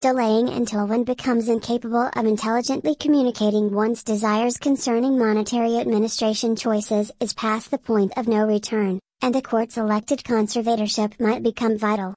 Delaying until one becomes incapable of intelligently communicating one's desires concerning monetary administration choices is past the point of no return, and a court's elected conservatorship might become vital.